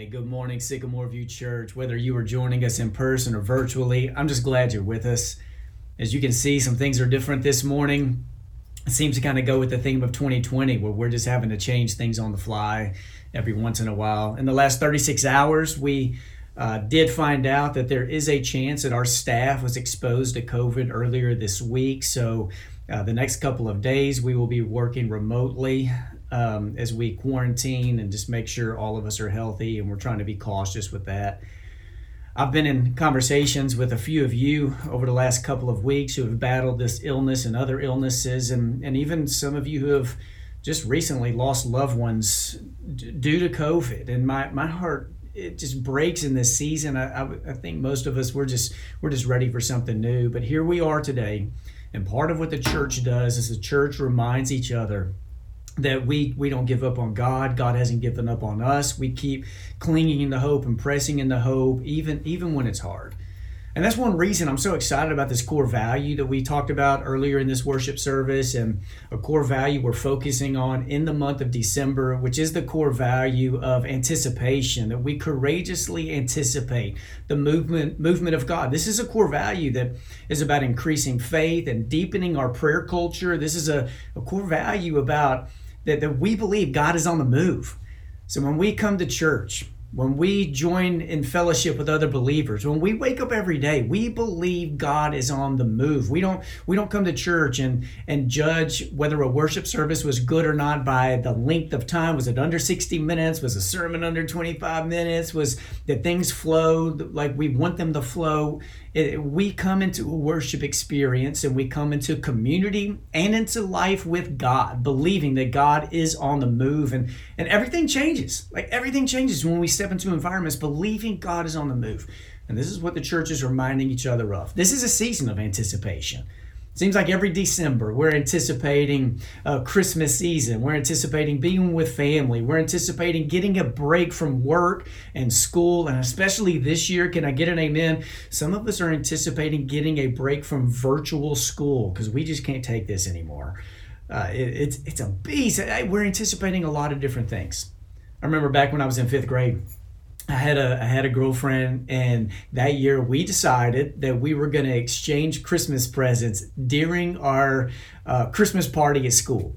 Hey, good morning, Sycamore View Church. Whether you are joining us in person or virtually, I'm just glad you're with us. As you can see, some things are different this morning. It seems to kind of go with the theme of 2020, where we're just having to change things on the fly every once in a while. In the last 36 hours, we uh, did find out that there is a chance that our staff was exposed to COVID earlier this week. So, uh, the next couple of days, we will be working remotely um, as we quarantine and just make sure all of us are healthy, and we're trying to be cautious with that. I've been in conversations with a few of you over the last couple of weeks who have battled this illness and other illnesses, and, and even some of you who have just recently lost loved ones d- due to COVID. And my, my heart it just breaks in this season. I, I, I think most of us we're just we're just ready for something new. But here we are today, and part of what the church does is the church reminds each other that we we don't give up on God. God hasn't given up on us. We keep clinging in the hope and pressing in the hope, even even when it's hard. And that's one reason I'm so excited about this core value that we talked about earlier in this worship service, and a core value we're focusing on in the month of December, which is the core value of anticipation. That we courageously anticipate the movement movement of God. This is a core value that is about increasing faith and deepening our prayer culture. This is a, a core value about that, that we believe God is on the move. So when we come to church, when we join in fellowship with other believers when we wake up every day we believe god is on the move. We don't we don't come to church and and judge whether a worship service was good or not by the length of time. Was it under 60 minutes? Was a sermon under 25 minutes? Was that things flowed like we want them to flow? It, we come into a worship experience and we come into community and into life with God, believing that God is on the move and, and everything changes. Like everything changes when we step into environments, believing God is on the move. And this is what the church is reminding each other of. This is a season of anticipation. Seems like every December we're anticipating a Christmas season. We're anticipating being with family. We're anticipating getting a break from work and school. And especially this year, can I get an amen? Some of us are anticipating getting a break from virtual school because we just can't take this anymore. Uh, it, it's, it's a beast. We're anticipating a lot of different things. I remember back when I was in fifth grade I had a I had a girlfriend, and that year we decided that we were going to exchange Christmas presents during our uh, Christmas party at school.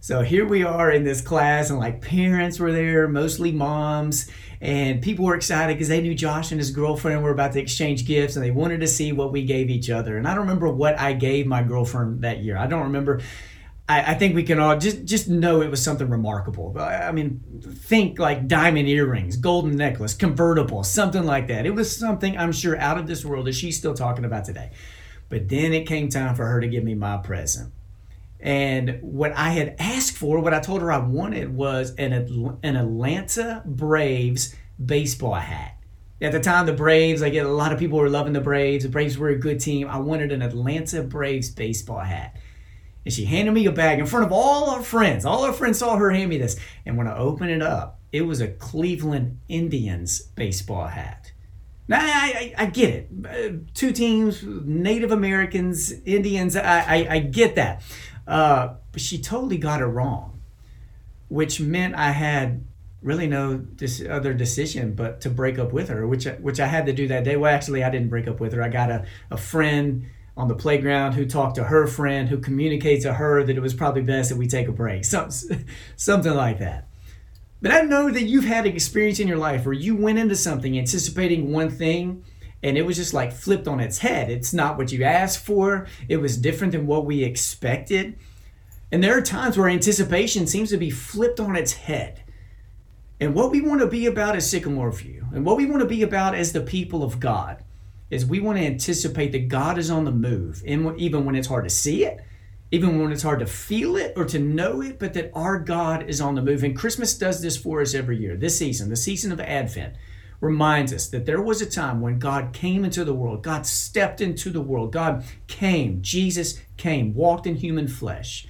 So here we are in this class, and like parents were there, mostly moms, and people were excited because they knew Josh and his girlfriend were about to exchange gifts, and they wanted to see what we gave each other. And I don't remember what I gave my girlfriend that year. I don't remember I, I, think we can all just just know it was something remarkable. I mean, think like diamond earrings, golden necklace, convertible, something like that. It was something I'm sure out of this world that she's still talking about today. But then it came time for her to give me my present. And what I had asked for, what I told her I wanted was an, an Atlanta Braves baseball hat. At the time, the Braves, like a lot of people were loving the Braves. The Braves were a good team. I wanted an Atlanta Braves baseball hat. And she handed me a bag in front of all our friends. All our friends saw her hand me this. And when I opened it up, it was a Cleveland Indians baseball hat. Now, I, I, I get it. Uh, two teams, Native Americans, Indians, I, I, I get that. Uh, but she totally got it wrong, which meant I had really no dis- other decision but to break up with her, which, which I had to do that day. Well, actually, I didn't break up with her. I got a, a friend on the playground who talked to her friend who communicated to her that it was probably best that we take a break some, something like that. But i know that you've had an experience in your life where you went into something anticipating one thing and it was just like flipped on its head. It's not what you asked for. It was different than what we expected. And there are times where anticipation seems to be flipped on its head. And what we want to be about as sycamore view. And what we want to be about as the people of god is we want to anticipate that God is on the move, and even when it's hard to see it, even when it's hard to feel it or to know it, but that our God is on the move. And Christmas does this for us every year. This season, the season of Advent, reminds us that there was a time when God came into the world, God stepped into the world, God came, Jesus came, walked in human flesh.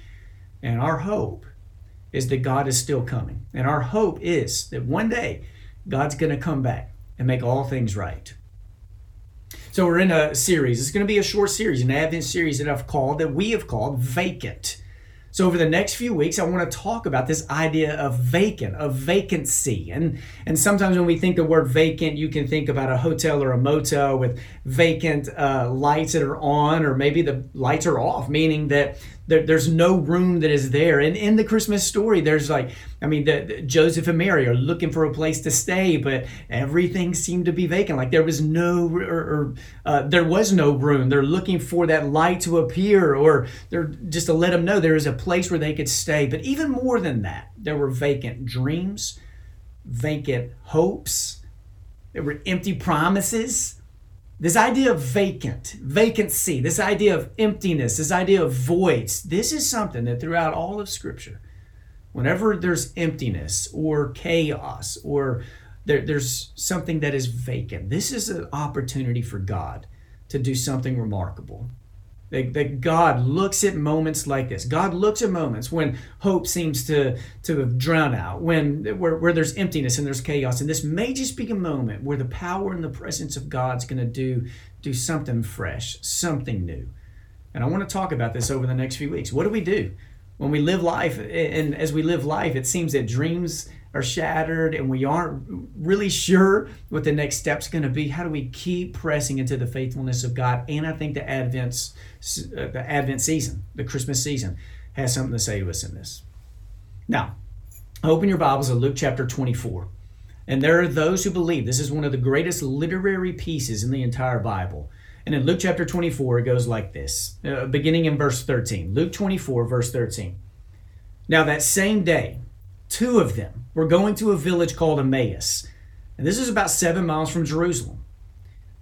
And our hope is that God is still coming. And our hope is that one day God's going to come back and make all things right. So we're in a series. It's going to be a short series, an Advent series that I've called, that we have called Vacant. So, over the next few weeks, I want to talk about this idea of vacant, of vacancy. And, and sometimes when we think the word vacant, you can think about a hotel or a motel with vacant uh, lights that are on, or maybe the lights are off, meaning that there, there's no room that is there. And in the Christmas story, there's like, I mean, the, the, Joseph and Mary are looking for a place to stay, but everything seemed to be vacant. Like there was no, or, or uh, there was no room. They're looking for that light to appear, or they're just to let them know there is a place where they could stay. But even more than that, there were vacant dreams, vacant hopes, there were empty promises this idea of vacant, vacancy, this idea of emptiness, this idea of voids, this is something that throughout all of Scripture, whenever there's emptiness or chaos or there, there's something that is vacant, this is an opportunity for God to do something remarkable. That, that God looks at moments like this. God looks at moments when hope seems to, to have drowned out, when where, where there's emptiness and there's chaos. And this may just be a moment where the power and the presence of God's going to do, do something fresh, something new. And I want to talk about this over the next few weeks. What do we do when we live life? And as we live life, it seems that dreams are shattered and we aren't really sure what the next step's going to be. How do we keep pressing into the faithfulness of God? And I think the Advent, uh, the Advent season, the Christmas season, has something to say to us in this. Now, open your Bibles to Luke chapter 24. And there are those who believe this is one of the greatest literary pieces in the entire Bible. And in Luke chapter 24, it goes like this, uh, beginning in verse 13. Luke 24, verse 13. Now, that same day, two of them were going to a village called Emmaus. And this is about seven miles from Jerusalem.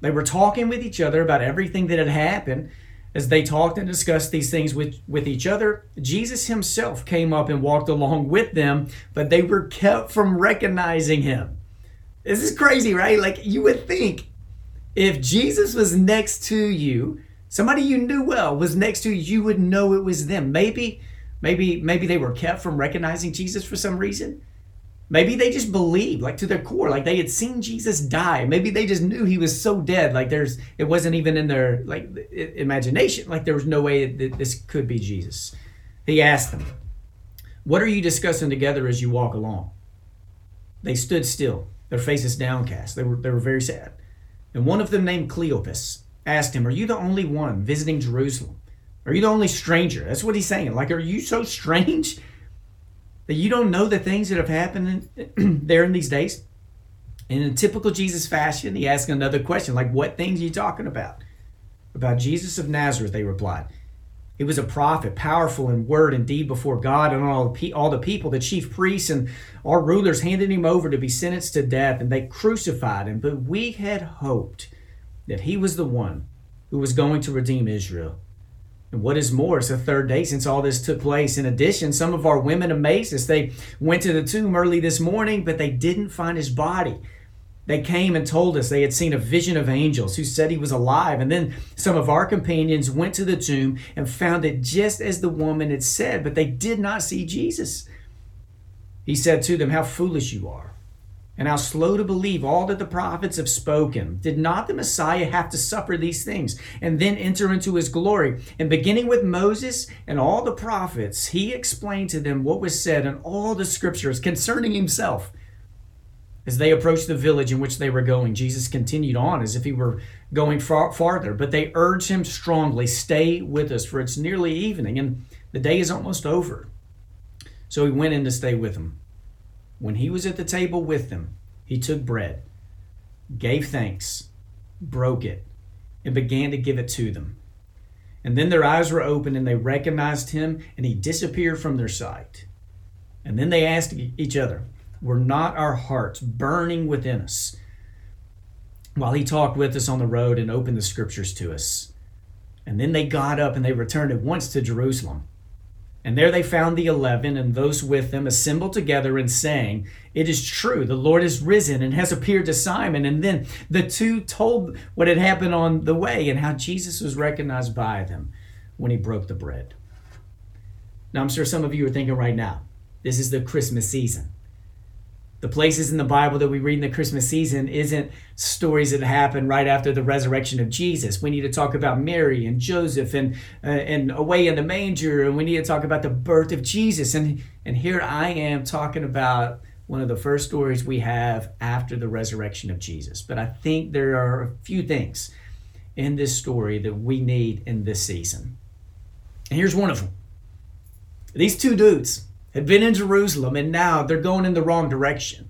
They were talking with each other about everything that had happened. As they talked and discussed these things with, with each other, Jesus himself came up and walked along with them, but they were kept from recognizing him. This is crazy, right? Like you would think if Jesus was next to you, somebody you knew well was next to you, you would know it was them. Maybe Maybe maybe they were kept from recognizing Jesus for some reason. Maybe they just believed, like to their core, like they had seen Jesus die. Maybe they just knew he was so dead, like there's it wasn't even in their like imagination, like there was no way that this could be Jesus. He asked them, "What are you discussing together as you walk along?" They stood still, their faces downcast. They were they were very sad. And one of them, named Cleopas, asked him, "Are you the only one visiting Jerusalem?" Are you the only stranger? That's what he's saying. Like, are you so strange that you don't know the things that have happened in, there in these days? And in typical Jesus fashion, he asks another question, like, what things are you talking about? About Jesus of Nazareth, they replied. He was a prophet, powerful in word and deed before God and all the, all the people. The chief priests and our rulers handed him over to be sentenced to death, and they crucified him. But we had hoped that he was the one who was going to redeem Israel. What is more, it's the third day since all this took place. In addition, some of our women amazed us. They went to the tomb early this morning, but they didn't find his body. They came and told us they had seen a vision of angels who said he was alive. And then some of our companions went to the tomb and found it just as the woman had said, but they did not see Jesus. He said to them, How foolish you are and how slow to believe all that the prophets have spoken. Did not the Messiah have to suffer these things and then enter into his glory? And beginning with Moses and all the prophets, he explained to them what was said in all the scriptures concerning himself. As they approached the village in which they were going, Jesus continued on as if he were going far, farther, but they urged him strongly, Stay with us, for it's nearly evening and the day is almost over. So he went in to stay with them. When he was at the table with them, he took bread, gave thanks, broke it, and began to give it to them. And then their eyes were opened and they recognized him, and he disappeared from their sight. And then they asked each other, Were not our hearts burning within us while he talked with us on the road and opened the scriptures to us? And then they got up and they returned at once to Jerusalem. And there they found the eleven and those with them assembled together and saying, It is true, the Lord is risen and has appeared to Simon. And then the two told what had happened on the way and how Jesus was recognized by them when he broke the bread. Now, I'm sure some of you are thinking right now, this is the Christmas season. The places in the Bible that we read in the Christmas season isn't stories that happen right after the resurrection of Jesus. We need to talk about Mary and Joseph and uh, and away in the manger, and we need to talk about the birth of Jesus. And and here I am talking about one of the first stories we have after the resurrection of Jesus. But I think there are a few things in this story that we need in this season. And here's one of them. These two dudes had been in Jerusalem and now they're going in the wrong direction.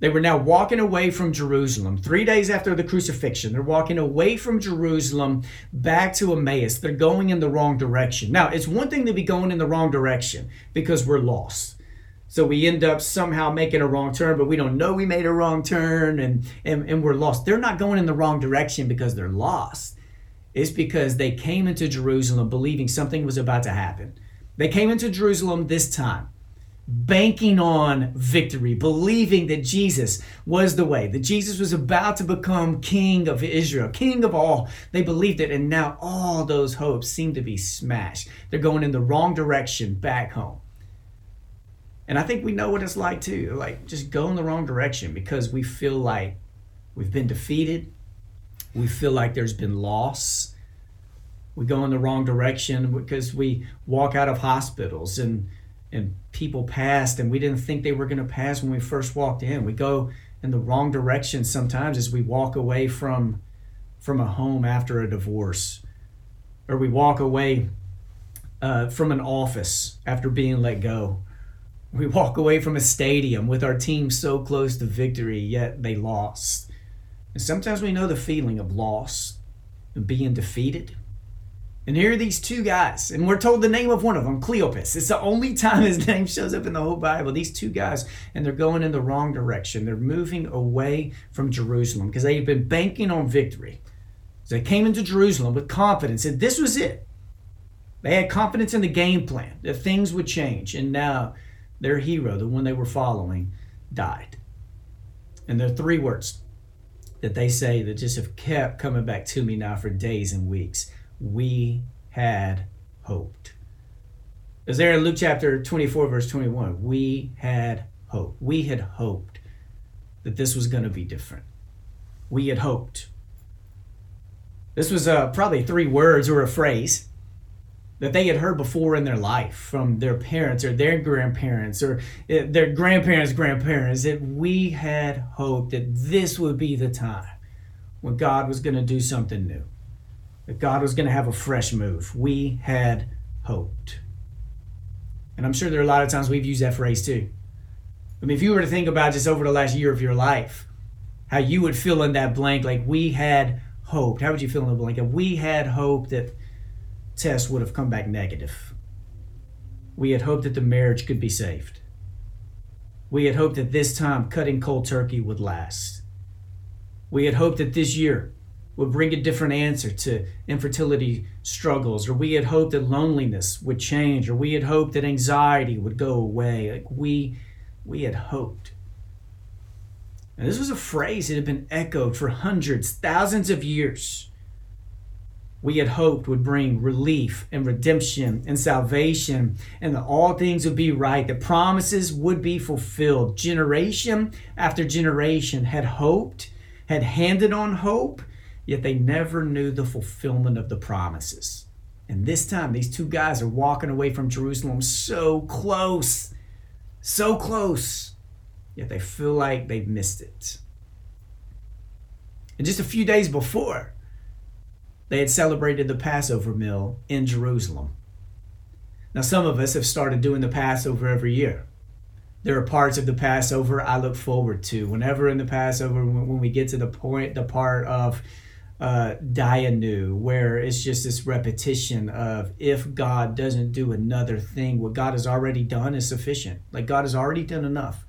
They were now walking away from Jerusalem. Three days after the crucifixion, they're walking away from Jerusalem back to Emmaus. They're going in the wrong direction. Now, it's one thing to be going in the wrong direction because we're lost. So we end up somehow making a wrong turn, but we don't know we made a wrong turn and, and, and we're lost. They're not going in the wrong direction because they're lost. It's because they came into Jerusalem believing something was about to happen. They came into Jerusalem this time, banking on victory, believing that Jesus was the way, that Jesus was about to become king of Israel, king of all. They believed it, and now all those hopes seem to be smashed. They're going in the wrong direction back home. And I think we know what it's like too. Like just go in the wrong direction because we feel like we've been defeated. We feel like there's been loss. We go in the wrong direction because we walk out of hospitals and and people passed and we didn't think they were going to pass when we first walked in. We go in the wrong direction sometimes as we walk away from from a home after a divorce or we walk away uh, from an office after being let go we walk away from a stadium with our team so close to victory, yet they lost. And sometimes we know the feeling of loss and being defeated. And here are these two guys, and we're told the name of one of them, Cleopas. It's the only time his name shows up in the whole Bible. These two guys, and they're going in the wrong direction. They're moving away from Jerusalem because they've been banking on victory. So they came into Jerusalem with confidence that this was it. They had confidence in the game plan, that things would change. And now their hero, the one they were following, died. And there are three words that they say that just have kept coming back to me now for days and weeks. We had hoped. Is there in Luke chapter 24, verse 21? We had hope. We had hoped that this was going to be different. We had hoped. This was uh, probably three words or a phrase that they had heard before in their life from their parents or their grandparents or eh, their grandparents' grandparents that we had hoped that this would be the time when God was going to do something new, that God was going to have a fresh move. We had hoped. And I'm sure there are a lot of times we've used that phrase too. I mean, if you were to think about just over the last year of your life, how you would fill in that blank, like we had hoped. How would you fill in the blank? If we had hoped that test would have come back negative. We had hoped that the marriage could be saved. We had hoped that this time cutting cold turkey would last. We had hoped that this year would bring a different answer to infertility struggles, or we had hoped that loneliness would change, or we had hoped that anxiety would go away. Like we, we had hoped. And this was a phrase that had been echoed for hundreds, thousands of years we had hoped would bring relief and redemption and salvation, and that all things would be right, the promises would be fulfilled. Generation after generation had hoped, had handed on hope, yet they never knew the fulfillment of the promises. And this time, these two guys are walking away from Jerusalem so close, so close, yet they feel like they've missed it. And just a few days before, they had celebrated the Passover meal in Jerusalem. Now, some of us have started doing the Passover every year. There are parts of the Passover I look forward to. Whenever in the Passover, when we get to the point, the part of uh, Dayenu, where it's just this repetition of if God doesn't do another thing, what God has already done is sufficient. Like God has already done enough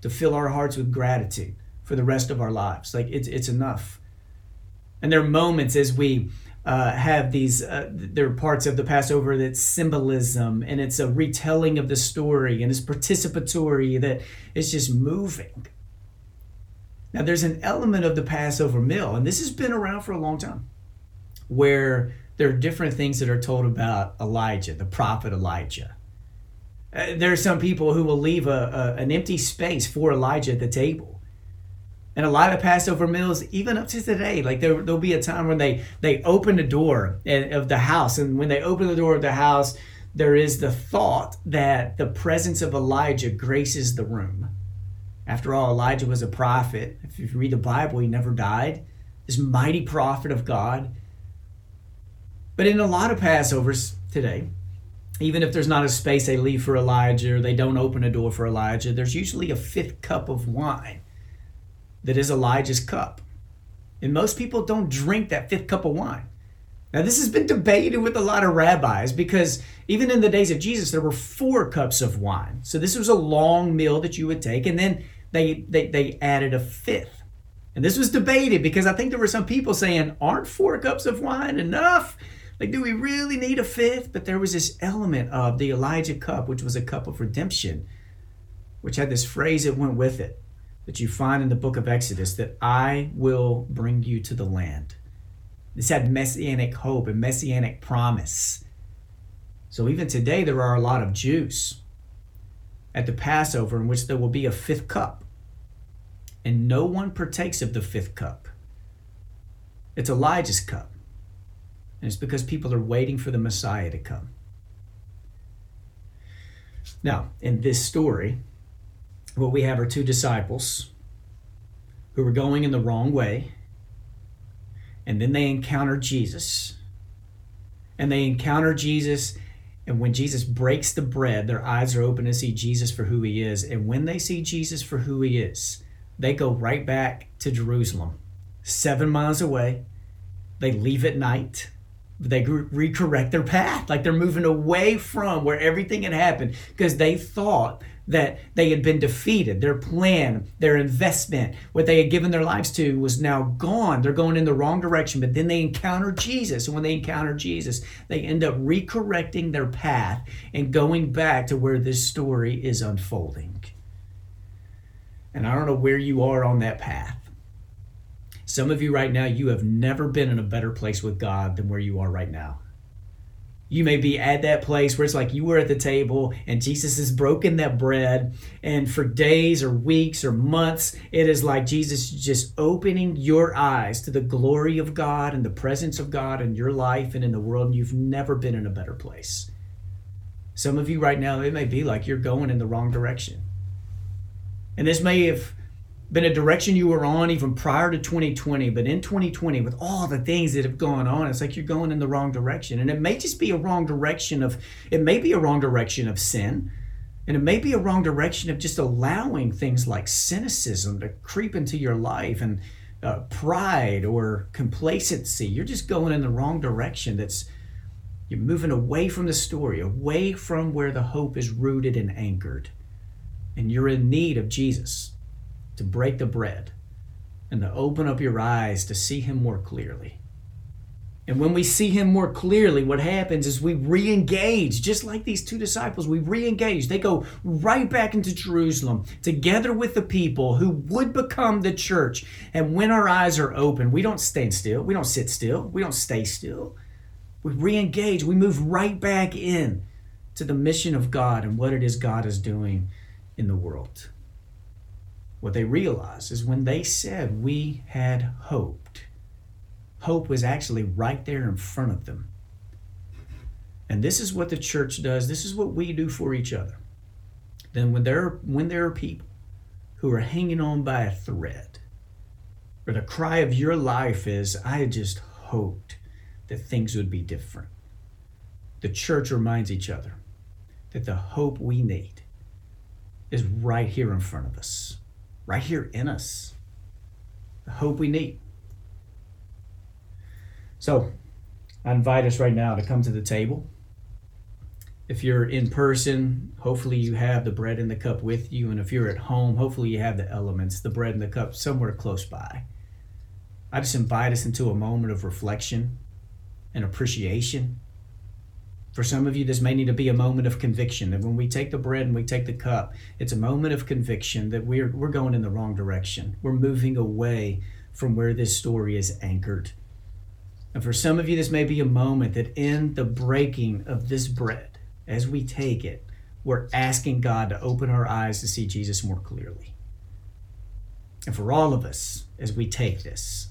to fill our hearts with gratitude for the rest of our lives. Like it's it's enough. And there are moments as we uh, have these, uh, there are parts of the Passover that's symbolism and it's a retelling of the story and it's participatory that it's just moving. Now, there's an element of the Passover meal, and this has been around for a long time, where there are different things that are told about Elijah, the prophet Elijah. Uh, there are some people who will leave a, a, an empty space for Elijah at the table. And a lot of Passover meals, even up to today, like there, there'll be a time when they, they open the door of the house. And when they open the door of the house, there is the thought that the presence of Elijah graces the room. After all, Elijah was a prophet. If you read the Bible, he never died. This mighty prophet of God. But in a lot of Passovers today, even if there's not a space they leave for Elijah or they don't open a door for Elijah, there's usually a fifth cup of wine that is Elijah's cup. And most people don't drink that fifth cup of wine. Now, this has been debated with a lot of rabbis because even in the days of Jesus, there were four cups of wine. So this was a long meal that you would take, and then they, they, they added a fifth. And this was debated because I think there were some people saying, aren't four cups of wine enough? Like, do we really need a fifth? But there was this element of the Elijah cup, which was a cup of redemption, which had this phrase that went with it that you find in the book of Exodus that I will bring you to the land. This had messianic hope and messianic promise. So even today, there are a lot of Jews at the Passover in which there will be a fifth cup, and no one partakes of the fifth cup. It's Elijah's cup, and it's because people are waiting for the Messiah to come. Now, in this story, what we have are two disciples who were going in the wrong way, and then they encounter Jesus. And they encounter Jesus, and when Jesus breaks the bread, their eyes are open to see Jesus for who he is. And when they see Jesus for who he is, they go right back to Jerusalem, seven miles away. They leave at night they recorrect their path like they're moving away from where everything had happened because they thought that they had been defeated. Their plan, their investment, what they had given their lives to was now gone. They're going in the wrong direction. But then they encounter Jesus. And when they encounter Jesus, they end up recorrecting their path and going back to where this story is unfolding. And I don't know where you are on that path. Some of you right now, you have never been in a better place with God than where you are right now. You may be at that place where it's like you were at the table and Jesus has broken that bread. And for days or weeks or months, it is like Jesus just opening your eyes to the glory of God and the presence of God in your life and in the world. And you've never been in a better place. Some of you right now, it may be like you're going in the wrong direction. And this may have been a direction you were on even prior to 2020, but in 2020, with all the things that have gone on, it's like you're going in the wrong direction. And it may just be a wrong direction of, it may be a wrong direction of sin. And it may be a wrong direction of just allowing things like cynicism to creep into your life and uh, pride or complacency. You're just going in the wrong direction. That's, you're moving away from the story, away from where the hope is rooted and anchored. And you're in need of Jesus to break the bread and to open up your eyes to see Him more clearly. And when we see Him more clearly, what happens is we re engage, just like these two disciples, we re engage. They go right back into Jerusalem together with the people who would become the church. And when our eyes are open, we don't stand still, we don't sit still, we don't stay still. We re engage, we move right back in to the mission of God and what it is God is doing in the world. What they realized is when they said we had hoped, hope was actually right there in front of them. And this is what the church does. This is what we do for each other. Then when there when there are people who are hanging on by a thread, or the cry of your life is, I just hoped that things would be different. The church reminds each other that the hope we need is right here in front of us right here in us. The hope we need. So, I invite us right now to come to the table. If you're in person, hopefully you have the bread and the cup with you. And if you're at home, hopefully you have the elements, the bread and the cup, somewhere close by. I just invite us into a moment of reflection and appreciation for some of you, this may need to be a moment of conviction that when we take the bread and we take the cup, it's a moment of conviction that we're, we're going in the wrong direction. We're moving away from where this story is anchored. And for some of you, this may be a moment that in the breaking of this bread, as we take it, we're asking God to open our eyes to see Jesus more clearly. And for all of us, as we take this,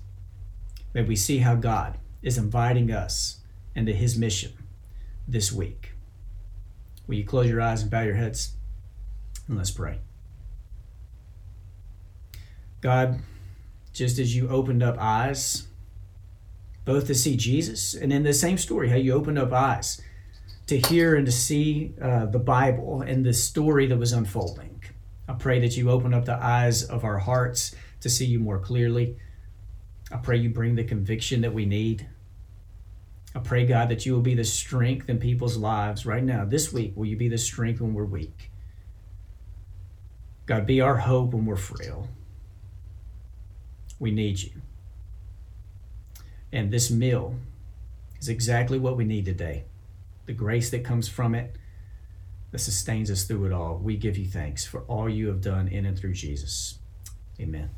may we see how God is inviting us into his mission this week. Will you close your eyes and bow your heads? And let's pray. God, just as you opened up eyes, both to see Jesus and in the same story, how you opened up eyes to hear and to see uh, the Bible and the story that was unfolding. I pray that you open up the eyes of our hearts to see you more clearly. I pray you bring the conviction that we need. I pray, God, that you will be the strength in people's lives right now. This week, will you be the strength when we're weak? God, be our hope when we're frail. We need you. And this meal is exactly what we need today. The grace that comes from it that sustains us through it all. We give you thanks for all you have done in and through Jesus. Amen.